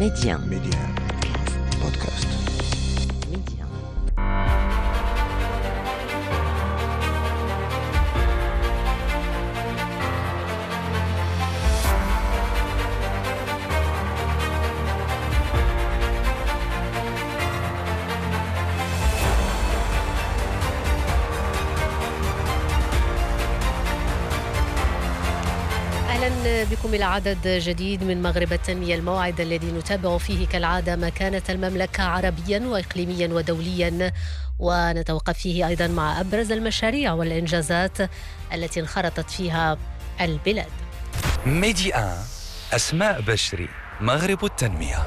Média. Podcast. أهلا بكم إلى عدد جديد من مغرب التنمية الموعد الذي نتابع فيه كالعادة مكانة المملكة عربيا واقليميا ودوليا ونتوقف فيه أيضا مع أبرز المشاريع والإنجازات التي انخرطت فيها البلاد. ميدي آن أسماء بشري مغرب التنمية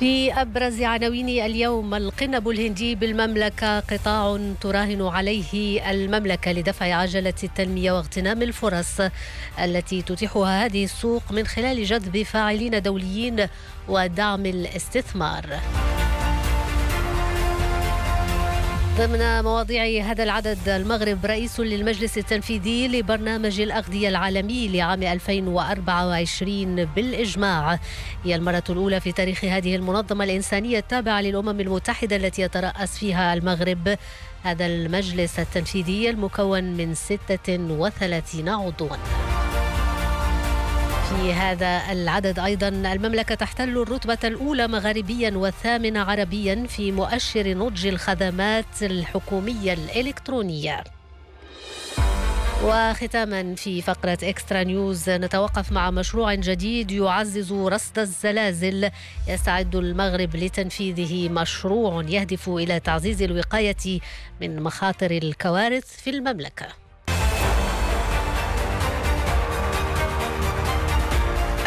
في أبرز عناوين اليوم القنب الهندي بالمملكة قطاع تراهن عليه المملكة لدفع عجلة التنمية واغتنام الفرص التي تتيحها هذه السوق من خلال جذب فاعلين دوليين ودعم الاستثمار. ضمن مواضيع هذا العدد المغرب رئيس للمجلس التنفيذي لبرنامج الأغذية العالمي لعام 2024 بالإجماع هي المرة الأولى في تاريخ هذه المنظمة الإنسانية التابعة للأمم المتحدة التي يترأس فيها المغرب هذا المجلس التنفيذي المكون من 36 عضواً. في هذا العدد أيضا. المملكة تحتل الرتبة الأولى مغاربيا والثامنة عربيا في مؤشر نضج الخدمات الحكومية الإلكترونية. وختاما في فقرة إكسترا نيوز نتوقف مع مشروع جديد يعزز رصد الزلازل. يستعد المغرب لتنفيذه مشروع يهدف إلى تعزيز الوقاية من مخاطر الكوارث في المملكة.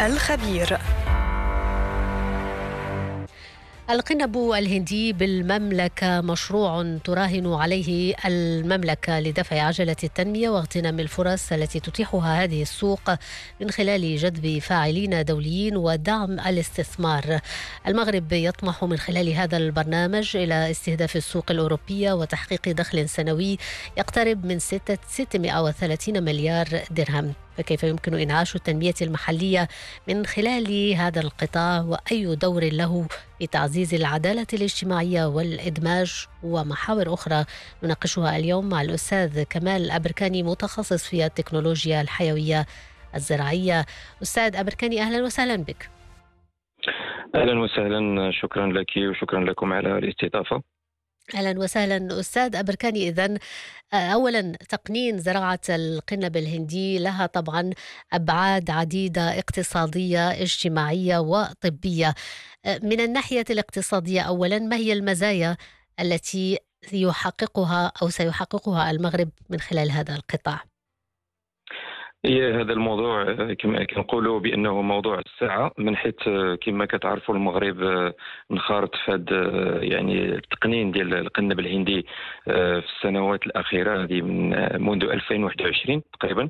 الخبير القنب الهندي بالمملكة مشروع تراهن عليه المملكة لدفع عجلة التنمية واغتنام الفرص التي تتيحها هذه السوق من خلال جذب فاعلين دوليين ودعم الاستثمار. المغرب يطمح من خلال هذا البرنامج إلى استهداف السوق الأوروبية وتحقيق دخل سنوي يقترب من 630 مليار درهم. فكيف يمكن انعاش التنمية المحلية من خلال هذا القطاع وأي دور له في تعزيز العدالة الاجتماعية والإدماج ومحاور أخرى؟ نناقشها اليوم مع الأستاذ كمال أبركاني متخصص في التكنولوجيا الحيوية الزراعية. أستاذ أبركاني أهلا وسهلا بك. أهلا وسهلا. شكرا لك وشكرا لكم على الاستضافة. أهلا وسهلا أستاذ أبركاني. اذا اولا تقنين زراعة القنب الهندي لها طبعا أبعاد عديدة اقتصادية اجتماعية وطبية. من الناحية الاقتصادية اولا ما هي المزايا التي يحققها أو سيحققها المغرب من خلال هذا القطاع؟ هي هذا الموضوع كما كنقولوا بأنه موضوع الساعة من حيث كما كتعرفوا المغرب انخرط في هذا يعني التقنين ديال القنب الهندي في السنوات الأخيرة هذه من منذ 2021 تقريبا.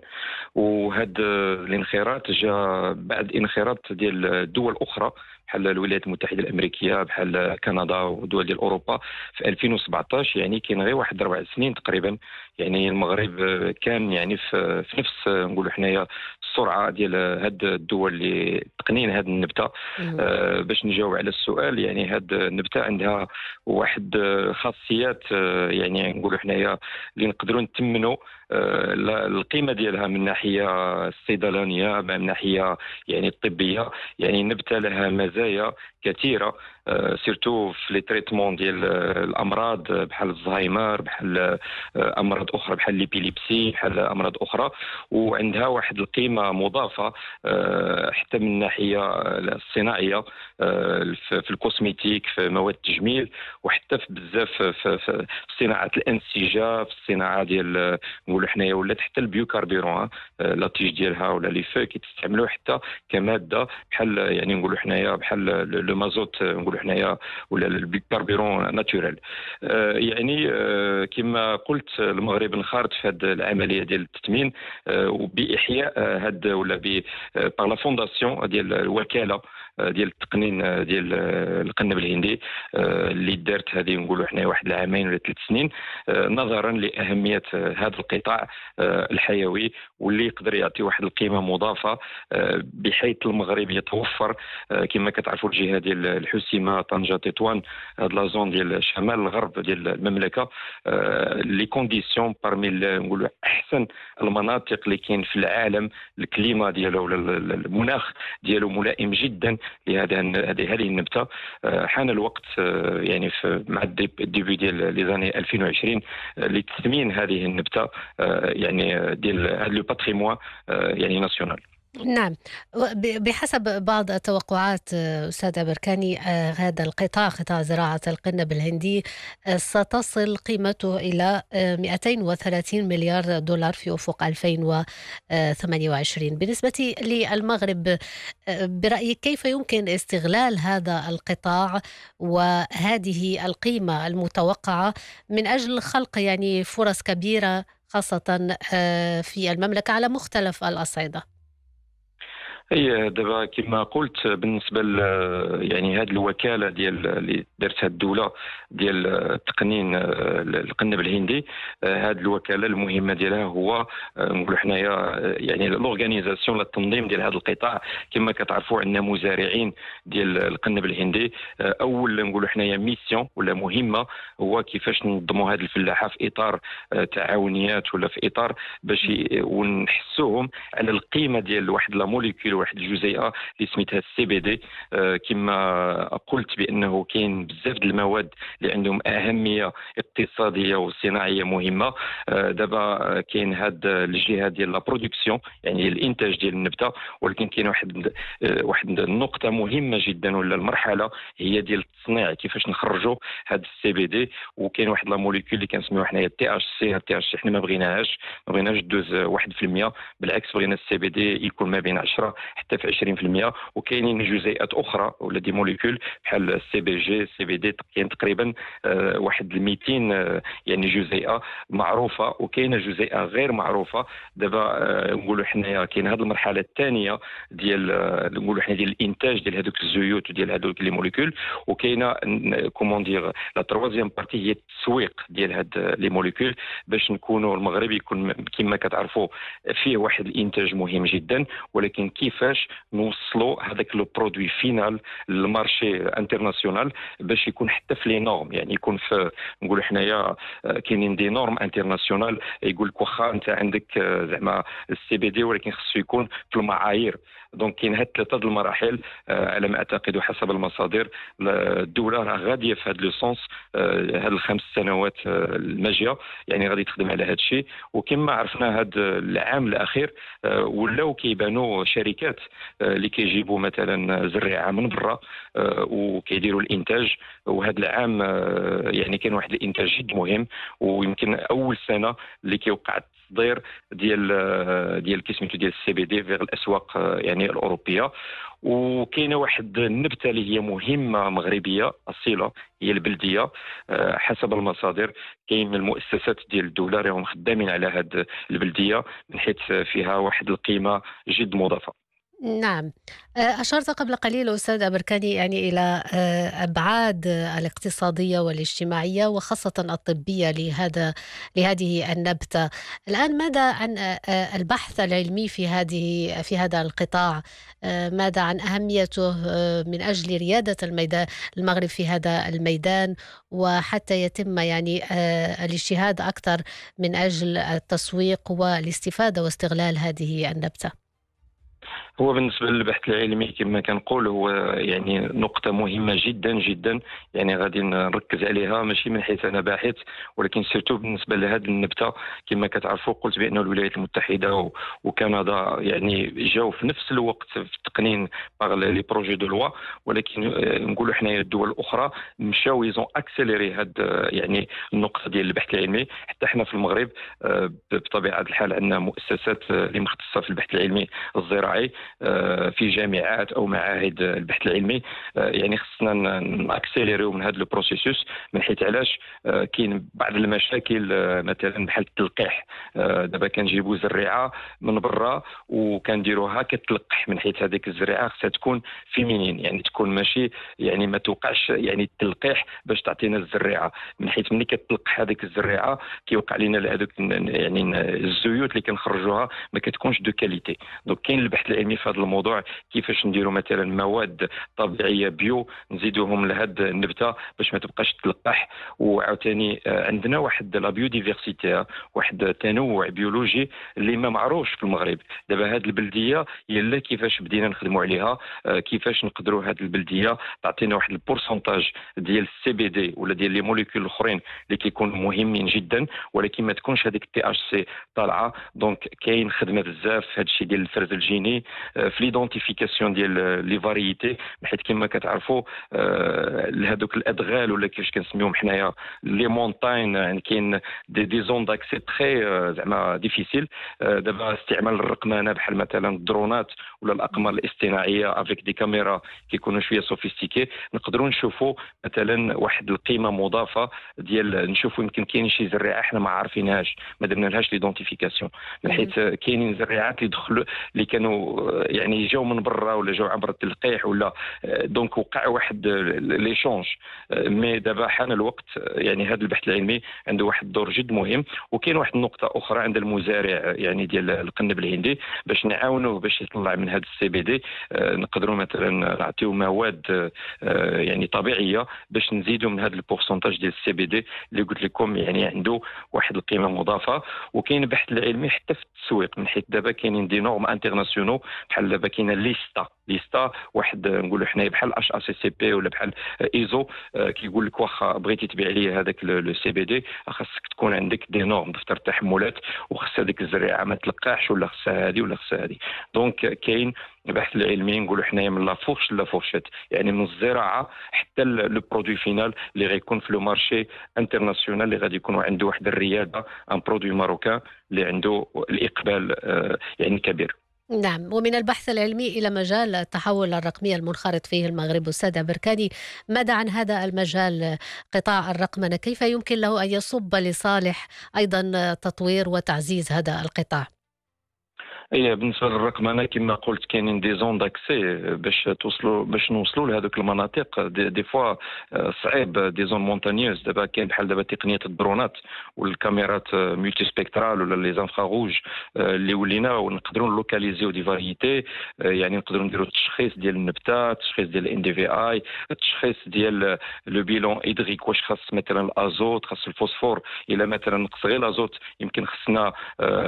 وهذا الانخراط جاء بعد انخراط ديال الدول الاخرى بحال الولايات المتحدة الأمريكية بحال كندا ودول ديال أوروبا. في 2017 يعني كاين غير واحد أربع سنين تقريبا. يعني المغرب كان يعني في, في نفس نقولوا حنايا السرعة ديال هاد الدول اللي تقنين هاد النبتة. آه باش نجاوب على السؤال يعني هاد النبتة عندها واحد خاصيات آه يعني نقولوا حنايا اللي نقدروا نتمنوا. القيمة ديالها من الناحيه الصيدلانية من الناحيه يعني الطبية يعني النبته لها مزايا كثيرة surtout في les traitements ديال الأمراض بحال الزهايمر بحال أمراض أخرى بحال l'épilepsie بحال أمراض أخرى. وعندها واحد القيمة مضافة حتى من الناحيه الصناعية في ال cosmétique في مواد التجميل وحتى في بزاف في صناعة الأنسجة في الصناعه ديال نقولوا حنايا ولات حتى ال biocarburant la tige ديالها ولا les feuilles كيتستعملوا حتى كمادة بحال يعني نقولوا حنايا بحال le mazout نقولوا حنايا ولا ال biocarburant naturel آه يعني آه كما قلت المغرب انخرط في هذه العملية ديال التثمين آه وبإحياء هاد ولا ب par la fondation ديال الوكالة. ديال التقنين ديال القنب الهندي اللي دارت هذه نقولوا حنا واحد العامين ولا ثلاث سنين نظرا لأهمية هذا القطاع الحيوي واللي يقدر يعطي واحد القيمة مضافة بحيث المغرب يتوفر كما كتعرفوا الجهة ديال الحسيمه طنجة تطوان هاد la zone ديال شمال الغرب ديال المملكة les conditions parmi نقولوا أحسن المناطق اللي كاين في العالم ال climat ديالو ولا المناخ ديالو ملائم جدا لهذا هذه هذه النبتة. آه، حان الوقت آه، يعني مع ال début ديال les années 2020 لتثمين هذه النبتة آه، يعني ديال هذا le patrimoine يعني national. نعم. بحسب بعض التوقعات أستاذ بركاني آه، هذا القطاع قطاع زراعة القنب الهندي آه، ستصل قيمته إلى 230 آه، مليار دولار في أفق 2028 بالنسبة للمغرب برأيك كيف يمكن استغلال هذا القطاع وهذه القيمة المتوقعة من أجل خلق يعني فرص كبيرة خاصة في المملكة على مختلف الأصعدة؟ هي دابا كما قلت بالنسبة يعني هذه الوكالة ديال اللي دارتها الدولة ديال التقنين القنب الهندي هذه الوكالة المهمة ديالها هو نقولوا حنايا يعني l'organisation التنظيم ديال هذا القطاع. كما كتعرفوا عندنا مزارعين ديال القنب الهندي. أول نقولوا حنايا mission ولا مهمة هو كيفاش ننظموا هذه الفلاحة في إطار تعاونيات ولا في إطار باش ونحسوهم على القيمة ديال واحد la molécule واحد الجزيئة اللي سميتها ال CBD كما قلت بأنه كاين بزاف د المواد اللي عندهم أهمية اقتصادية وصناعية مهمة. آه، دابا كاين هاد الجهة ديال la production يعني الإنتاج ديال النبتة ولكن كاين واحد آه، واحد النقطة مهمة جدا ولا المرحلة هي ديال التصنيع كيفاش نخرجوا هاد ال CBD وكاين واحد la molécule اللي كنسميوها حنايا ال THC ال THC حنا ما بغيناهاش. ما بغيناش دوز 1% بالعكس بغينا ال CBD يكون ما بين 10 حتى في 20% وكاينين جزيئات أخرى ولا des molécules بحال ال CBG ال CBD كاين تقريبا آه، واحد 200 آه، يعني جزيئة معروفة وكاينة جزيئة غير معروفة. دابا آه، نقولوا حنايا كاين هذه المرحلة الثانية ديال نقولوا حنا ديال الإنتاج ديال هذوك الزيوت وديال هذوك les molécules. وكاينة comment dire la troisième partie هي التسويق ديال هاد les molécules باش نكونوا المغرب يكون كما كتعرفوا فيه واحد الإنتاج مهم جدا ولكن كيفاش نوصلوا هذاك le produit final لل marché international باش يكون حتى في les normes يعني يكون في نقولوا حنايا كاينين des normes internationales يقول لك واخا انت عندك زعما ال CBD ولكن خصو يكون في المعايير donc كاين هاد ثلاثة المراحل على ما اعتقد وحسب المصادر الدولة راه غاديه في هذا le sens هاد الخمس سنوات الماجيه يعني غادي تخدم على هذا الشيء وكما عرفنا هذا العام الاخير ولاو كيبانوا شركات اللي كيجيبوا مثلا زريعه من برا وكيديروا الانتاج وهذا العام يعني كان واحد الانتاج جد مهم ويمكن اول سنه اللي كيوقع التصدير ديال آه، ديال كيسميتو ديال ال CBD في الأسواق يعني الأوروبية. وكاينة واحد النبتة اللي هي مهمة مغربية أصيلة هي البلدية. حسب المصادر كاين المؤسسات ديال الدولة راهم خدامين على هذه البلدية من حيث فيها واحد القيمة جد مضافة. نعم. آه، أشرت قبل قليل أستاذ أبركاني يعني إلى آه، أبعاد الاقتصادية والاجتماعية وخاصة الطبية لهذا لهذه النبتة. الآن ماذا عن آه، البحث العلمي في هذه في هذا القطاع؟ ماذا عن أهميته من أجل ريادة الميدان المغرب في هذا الميدان؟ وحتى يتم يعني الاجتهاد أكثر من أجل التسويق والاستفادة واستغلال هذه النبتة. هو بالنسبة للبحث العلمي كما كنقول هو يعني نقطة مهمة جدا جدا. يعني غادي نركز عليها. ماشي من حيث أنا باحث ولكن سيرتو بالنسبة لهذه النبتة كما كتعرفوا قلت بأن الولايات المتحدة وكندا يعني جاوا في نفس الوقت في التقنين par les projets de loi ولكن آه، نقولوا حنايا الدول الأخرى مشاو ils ont accéléré هاد يعني النقطة ديال البحث العلمي. حتى حنا في المغرب آه، بطبيعة الحال عندنا مؤسسات آه، اللي مختصه في البحث العلمي الزراعي. آه، في جامعات أو معاهد البحث العلمي. آه، يعني خصنا ن accélérer يو من هذا ال processus من حيث علاش؟ كاين بعض المشاكل مثلا بحال التلقيح. دابا كنجيبوا زريعة من برا وكنديروها كتلقح من حيث هذيك الزريعة خصها تكون féminine يعني تكون ماشي يعني ما توقعش يعني التلقيح باش تعطينا الزريعة. من حيث ملي كتلقح هذيك الزريعة كيوقع لنا هذوك يعني الزيوت اللي كنخرجوها ما كتكونش de qualité donc كاين البحث العلمي في هذا الموضوع كيفاش نديروا مثلا مواد طبيعية bio نزيدوهم لهاد النبتة باش ما تبقاش تلقح. وعاوتاني آه، عندنا واحد la biodiversité واحد التنوع بيولوجي اللي ما معروفش في المغرب. دابا هاد البلدية يلا كيفاش بدينا نخدموا عليها آه، كيفاش نقدروا هاد البلدية تعطينا واحد ال pourcentage ديال ال CBD ولا ديال les molécules الأخرين اللي كيكونوا مهمين جدا ولكن ما تكونش هذيك ال THC طالعة. donc كاين خدمة بزاف هذا الشيء ديال الفرز الجيني. في l'identification ديال les variétés حيت كما كتعرفوا هذوك الأدغال ولا كيفاش كنسميهم حنايا les montagnes يعني كاين des, des zones d'accès très زعما difficile دابا استعمال الرقمنه بحال مثلا الدرونات ولا الأقمار الاصطناعية avec des caméras كيكونوا شوية sophistiquées نقدروا نشوفوا مثلا واحد القيمة مضافة ديال نشوفوا يمكن كاين شي زريعة إحنا ما عارفينهاش ما درنا لهاش l'identification من حيث كاينين زريعات اللي دخلوا اللي كانوا يعني جاو من برا ولا جاو عبر التلقيح ولا donc وقع واحد l'échange mais دابا حان الوقت يعني هذا البحث العلمي عنده واحد الدور جد مهم. وكاين واحد النقطة أخرى عند المزارع يعني ديال القنب الهندي. باش نعاونوه باش يطلع من هذا السي بي دي نقدروا مثلا نعطيو مواد يعني طبيعية باش نزيدوا من هذا ال pourcentage ديال ال CBD. اللي قلت لكم يعني عنده واحد القيمة مضافة. وكاين البحث العلمي حتى في التسويق من حيث دابا كاينين des normes internationaux بحال دابا كاينة ليستا. ليستا واحد نقولوا حنايا بحال HACCP ولا بحال ايزو كيقول لك واخا بغيتي تبيع لي هذاك le CBD خاصك تكون عندك des normes دفتر التحملات وخاص هذيك الزريعة ما تلقاحش ولا خاصها هذه ولا خاصها هذه donc كاين البحث العلمي نقولوا حنايا من la fourche la fourchette يعني من الزراعة حتى le produit final اللي غيكون في le marché international اللي غادي يكون عنده واحد الريادة un produit marocain اللي عنده الإقبال يعني كبير. نعم ومن البحث العلمي إلى مجال التحول الرقمي المنخرط فيه المغرب أستاذ بركاني ماذا عن هذا المجال قطاع الرقمنة؟ كيف يمكن له أن يصب لصالح أيضا تطوير وتعزيز هذا القطاع؟ اي بالنسبة للرقمنه كما قلت كاينين des zones d'accès باش توصلوا باش نوصلوا لهذوك المناطق. دي, دي فوا صعيب des zones montagneuses دابا كاين بحال دابا تقنية الدرونات والكاميرات multispectrales ولا لي روج اللي ولينا ونقدروا ن localiser يو des variétés يعني نقدروا نديروا التشخيص ديال النبتة التشخيص ديال ال NDVI التشخيص ديال le bilan hydrique واش خاص مثلا ال azote؟ خاص الفوسفور. إلا مثلا نقص غير ال azote يمكن خصنا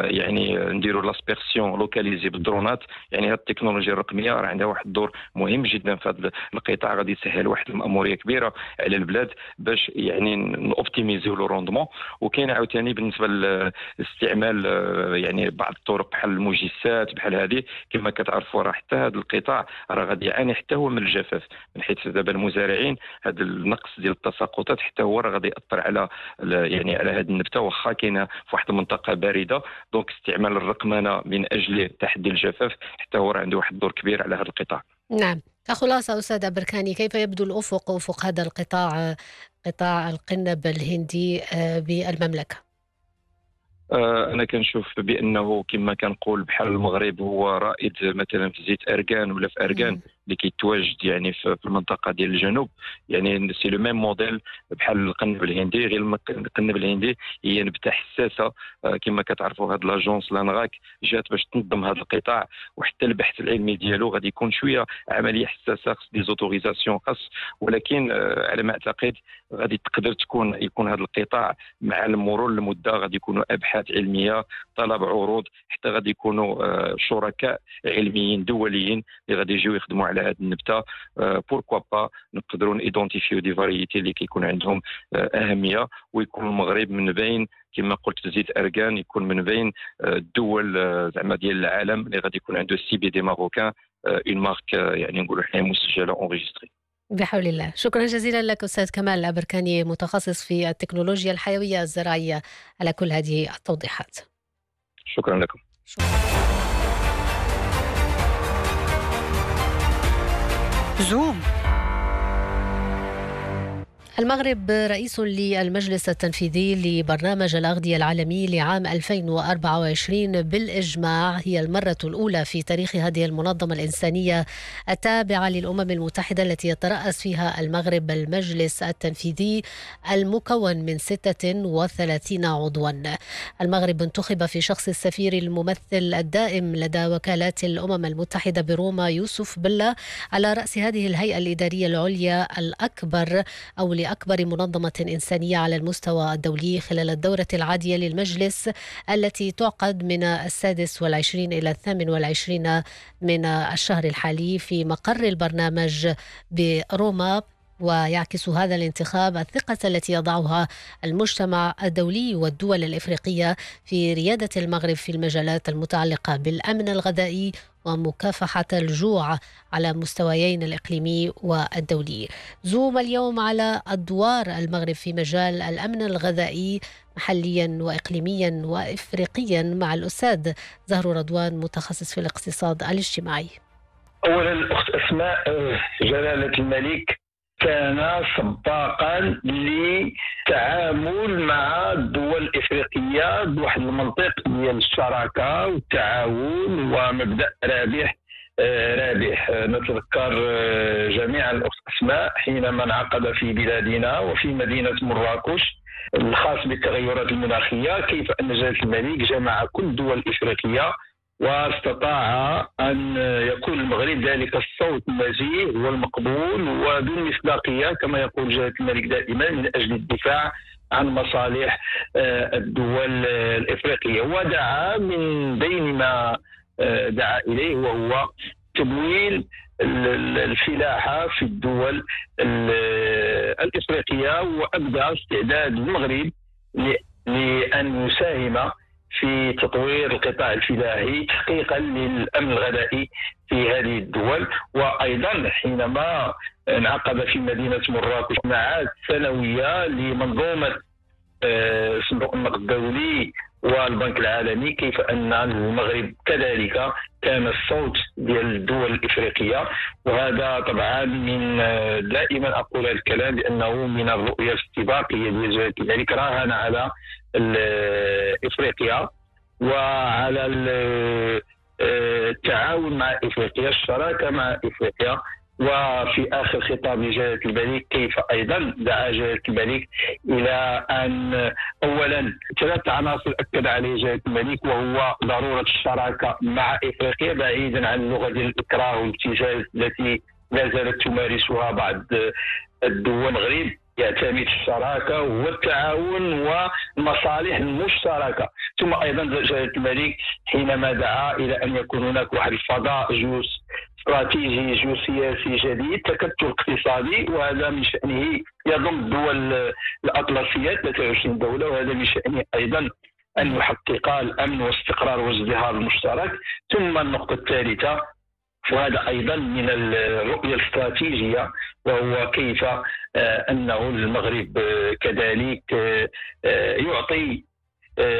يعني نديروا l'aspersion localisée بال drone ات. يعني هذه التكنولوجيا الرقمية راه عندها واحد الدور مهم جدا في هذا القطاع. غادي يسهل واحد الماموريه كبيرة على البلاد باش يعني ن optimiser يو le rendement. وكاين عاوتاني بالنسبة لاستعمال يعني بعض الطرق بحال المجسات بحال هذه كما كتعرفوا راه حتى هذا القطاع راه غادي يعاني حتى هو من الجفاف. من حيث دابا المزارعين هذا النقص ديال التساقطات حتى هو راه غادي يأثر على يعني على هذه النبتة. واخا كاينة في واحد المنطقة باردة. donc استعمال الرقمنه من أجل أجل تحدي الجفاف حتى هو عنده واحد الدور كبير على هذا القطاع. نعم. كخلاصة أستاذ بركاني كيف يبدو الأفق أفق هذا القطاع قطاع القنب الهندي آه، بالمملكة؟ آه، أنا كنشوف بأنه كما كنقول بحال المغرب هو رائد مثلا في زيت اركان ولا في اركان اللي كيتواجد يعني في المنطقة ديال الجنوب. يعني c'est le même modèle بحال القنب الهندي غير القنب الهندي هي نبتة حساسة. آه، كما كتعرفوا هاد l'agence l'ANRAC جات باش تنظم هذا القطاع وحتى البحث العلمي ديالو غادي يكون شوية عملية حساسة خص des autorisations خاص. ولكن آه، على ما أعتقد غادي تقدر تكون يكون هذا القطاع مع المرور المده غادي يكونوا أبحاث علمية طلب عروض حتى غادي يكونوا آه، شركاء علميين دوليين اللي غادي يجيو يخدموا على هذه النبتة. pourquoi pas نقدروا identifier des variétés اللي كيكون عندهم آه، أهمية. ويكون المغرب من بين كما قلت زيت اركان يكون من بين آه، الدول زعما ديال العالم اللي غادي يكون عنده CBD marocain une marque يعني نقولوا حنا مسجلة enregistrée بحول الله. شكرا جزيلا لك أستاذ كمال الأبركاني متخصص في التكنولوجيا الحيوية الزراعية على كل هذه التوضيحات. شكرا لكم. شكرا. زوم المغرب رئيس للمجلس التنفيذي لبرنامج الأغذية العالمي لعام 2024 بالإجماع هي المرة الأولى في تاريخ هذه المنظمة الإنسانية التابعة للأمم المتحدة التي يترأس فيها المغرب المجلس التنفيذي المكون من 36 عضوا. المغرب انتخب في شخص السفير الممثل الدائم لدى وكالات الأمم المتحدة بروما يوسف بلا على رأس هذه الهيئة الإدارية العليا الأكبر أو لأكبر منظمة إنسانية على المستوى الدولي خلال الدورة العادية للمجلس التي تعقد من السادس والعشرين إلى الثامن والعشرين من الشهر الحالي في مقر البرنامج بروما ويعكس هذا الانتخاب الثقة التي يضعها المجتمع الدولي والدول الإفريقية في ريادة المغرب في المجالات المتعلقة بالأمن الغذائي ومكافحة الجوع على مستويين الإقليمي والدولي. زوم اليوم على أدوار المغرب في مجال الأمن الغذائي محليا وإقليميا وإفريقيا مع الأستاذ زهر رضوان متخصص في الاقتصاد الاجتماعي. اولا الاخت أسماء آه، جلالة الملك كان سباقا للتعامل مع الدول الإفريقية بواحد المنطق ديال الشراكة والتعاون ومبدأ رابح آه، رابح. نتذكر آه، جميعا الاخت اسماء حينما انعقد في بلادنا وفي مدينة مراكش الخاص بالتغيرات المناخية كيف أن جلاله الملك جمع كل الدول الإفريقية واستطاع أن يكون المغرب ذلك الصوت النزيه والمقبول وذو المصداقيه كما يقول جلاله الملك دائما من أجل الدفاع عن مصالح آه، الدول الإفريقية. ودعا من بين ما آه، دعا إليه وهو تمويل ال- ال- الفلاحه في الدول ال- الإفريقية وأبدى استعداد المغرب ل- لأن يساهم في تطوير القطاع الفلاحي تحقيقا للأمن الغذائي في هذه الدول. وأيضا حينما انعقد في مدينة مراكش اجتماعات سنوية لمنظومة آه، صندوق النقد الدولي والبنك العالمي كيف أن المغرب كذلك كان الصوت ديال الدول الإفريقية. وهذا طبعا من دائما أقول هذا الكلام لأنه من الرؤية الاستباقيه ديال جلاله الملك راهن على افريقيا وعلى آه، التعاون مع إفريقيا الشراكة مع إفريقيا. وفي آخر خطاب لجلالة الملك كيف أيضا دعا جلالة الملك إلى أن اولا ثلاث عناصر أكد عليه جلالة الملك وهو ضرورة الشراكة مع إفريقيا بعيدا عن اللغة ديال الإكراه والابتزاز التي لا زالت تمارسها بعض الدول المغرب. يعتمد الشراكة والتعاون والمصالح المشتركة. ثم أيضا جلالة الملك حينما دعا إلى أن يكون هناك واحد الفضاء جيوس استراتيجي جيوسياسي جديد تكتل اقتصادي وهذا من شأنه يضم الدول الأطلسية 23 دولة وهذا من شأنه أيضا أن يحقق الأمن والاستقرار والازدهار المشترك ثم النقطة الثالثة وهذا أيضا من الرؤية الاستراتيجية وهو كيف آه، أنه المغرب آه، كذلك آه، يعطي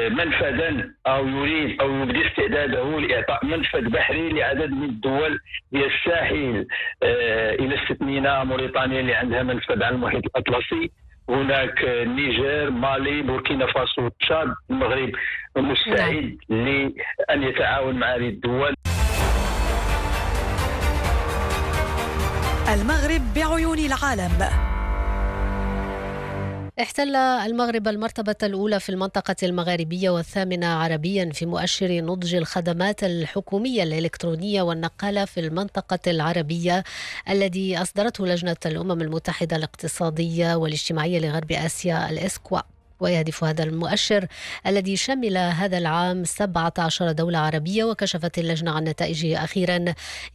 منفذا أو يريد أو يبدي استعداده لإعطاء منفذ بحري لعدد من الدول ديال الساحل آه، إلى استثنينا موريتانيا اللي عندها منفذ على المحيط الأطلسي. هناك آه، النيجر مالي بوركينا فاسو تشاد المغرب مستعد لأن يتعاون مع هذه الدول. المغرب بعيون العالم. احتل المغرب المرتبة الأولى في المنطقة المغاربية والثامنة عربيا في مؤشر نضج الخدمات الحكومية الإلكترونية والنقالة في المنطقة العربية الذي أصدرته لجنة الأمم المتحدة الاقتصادية والاجتماعية لغرب آسيا الإسكوا. ويهدف هذا المؤشر الذي شمل هذا العام 17 دولة عربية وكشفت اللجنة عن نتائجه أخيرا.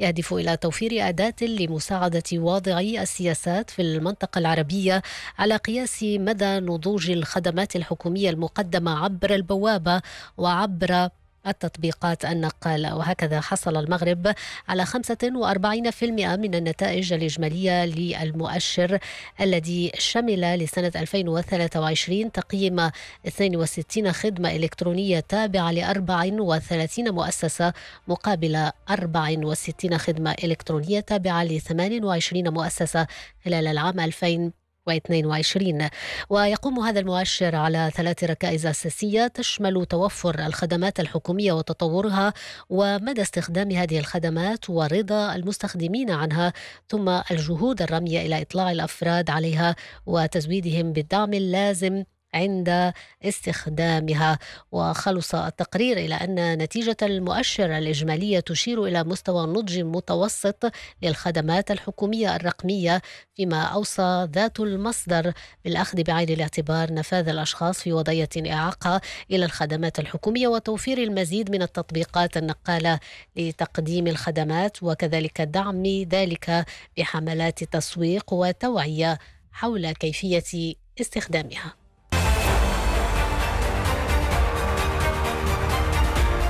يهدف إلى توفير أداة لمساعدة واضعي السياسات في المنطقة العربية على قياس مدى نضوج الخدمات الحكومية المقدمة عبر البوابة وعبر التطبيقات النقالة. وهكذا حصل المغرب على 45% من النتائج الإجمالية للمؤشر الذي شمل لسنة 2023 تقييم 62 خدمة إلكترونية تابعة ل 34 مؤسسة مقابل 64 خدمة إلكترونية تابعة ل 28 مؤسسة خلال العام 2000 2022 ويقوم هذا المؤشر على ثلاث ركائز أساسية تشمل توفر الخدمات الحكومية وتطورها ومدى استخدام هذه الخدمات ورضا المستخدمين عنها ثم الجهود الرامية إلى إطلاع الأفراد عليها وتزويدهم بالدعم اللازم عند استخدامها. وخلص التقرير إلى أن نتيجة المؤشر الإجمالية تشير إلى مستوى نضج متوسط للخدمات الحكومية الرقمية فيما أوصى ذات المصدر بالأخذ بعين الاعتبار نفاذ الأشخاص في وضعية إعاقة إلى الخدمات الحكومية وتوفير المزيد من التطبيقات النقالة لتقديم الخدمات وكذلك دعم ذلك بحملات تسويق وتوعية حول كيفية استخدامها.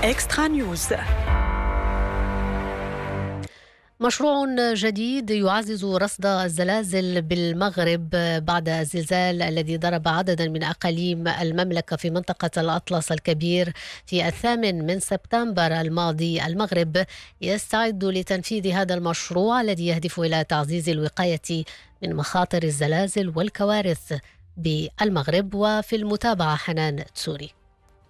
إكسترا نيوز مشروع جديد يعزز رصد الزلازل بالمغرب بعد الزلزال الذي ضرب عددا من أقاليم المملكة في منطقة الأطلس الكبير في الثامن من سبتمبر الماضي. المغرب يستعد لتنفيذ هذا المشروع الذي يهدف إلى تعزيز الوقاية من مخاطر الزلازل والكوارث بالمغرب. وفي المتابعة حنان تسوري.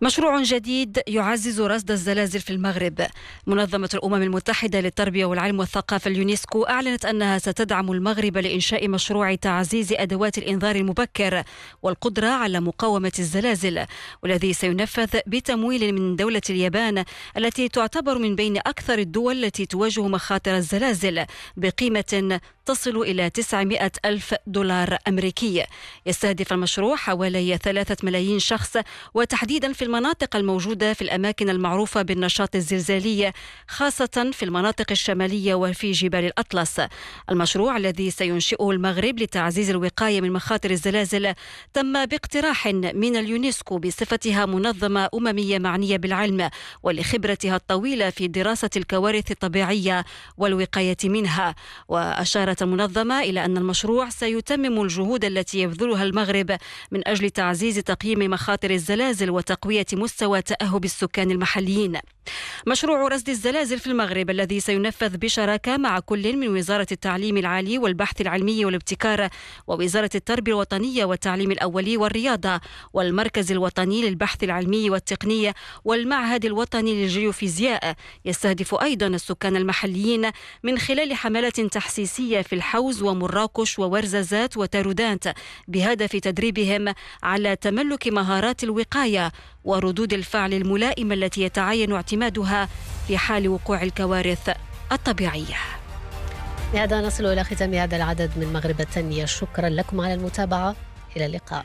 مشروع جديد يعزز رصد الزلازل في المغرب. منظمة الأمم المتحدة للتربية والعلم والثقافة اليونسكو أعلنت أنها ستدعم المغرب لإنشاء مشروع تعزيز أدوات الإنذار المبكر والقدرة على مقاومة الزلازل والذي سينفذ بتمويل من دولة اليابان التي تعتبر من بين أكثر الدول التي تواجه مخاطر الزلازل بقيمة تصل إلى 900 ألف دولار أمريكي. يستهدف المشروع حوالي ثلاثة ملايين شخص وتحديدا في المناطق الموجودة في الأماكن المعروفة بالنشاط الزلزالي خاصة في المناطق الشمالية وفي جبال الأطلس. المشروع الذي سينشئه المغرب لتعزيز الوقاية من مخاطر الزلازل تم باقتراح من اليونسكو بصفتها منظمة أممية معنية بالعلم ولخبرتها الطويلة في دراسة الكوارث الطبيعية والوقاية منها. وأشارت المنظمة إلى أن المشروع سيتمم الجهود التي يبذلها المغرب من أجل تعزيز تقييم مخاطر الزلازل وتقوية مستوى تأهب السكان المحليين. مشروع رصد الزلازل في المغرب الذي سينفذ بشراكة مع كل من وزارة التعليم العالي والبحث العلمي والابتكار ووزارة التربية الوطنية والتعليم الأولي والرياضة والمركز الوطني للبحث العلمي والتقني والمعهد الوطني للجيوفيزياء. يستهدف أيضا السكان المحليين من خلال حملات تحسيسية في الحوز ومراكش وورزازات وتارودانت بهدف تدريبهم على تملك مهارات الوقاية وردود الفعل الملائمة التي يتعين اعتمادها في حال وقوع الكوارث الطبيعية. بهذا نصل إلى ختام هذا العدد من مغرب التنمية. شكرا لكم على المتابعة. إلى اللقاء.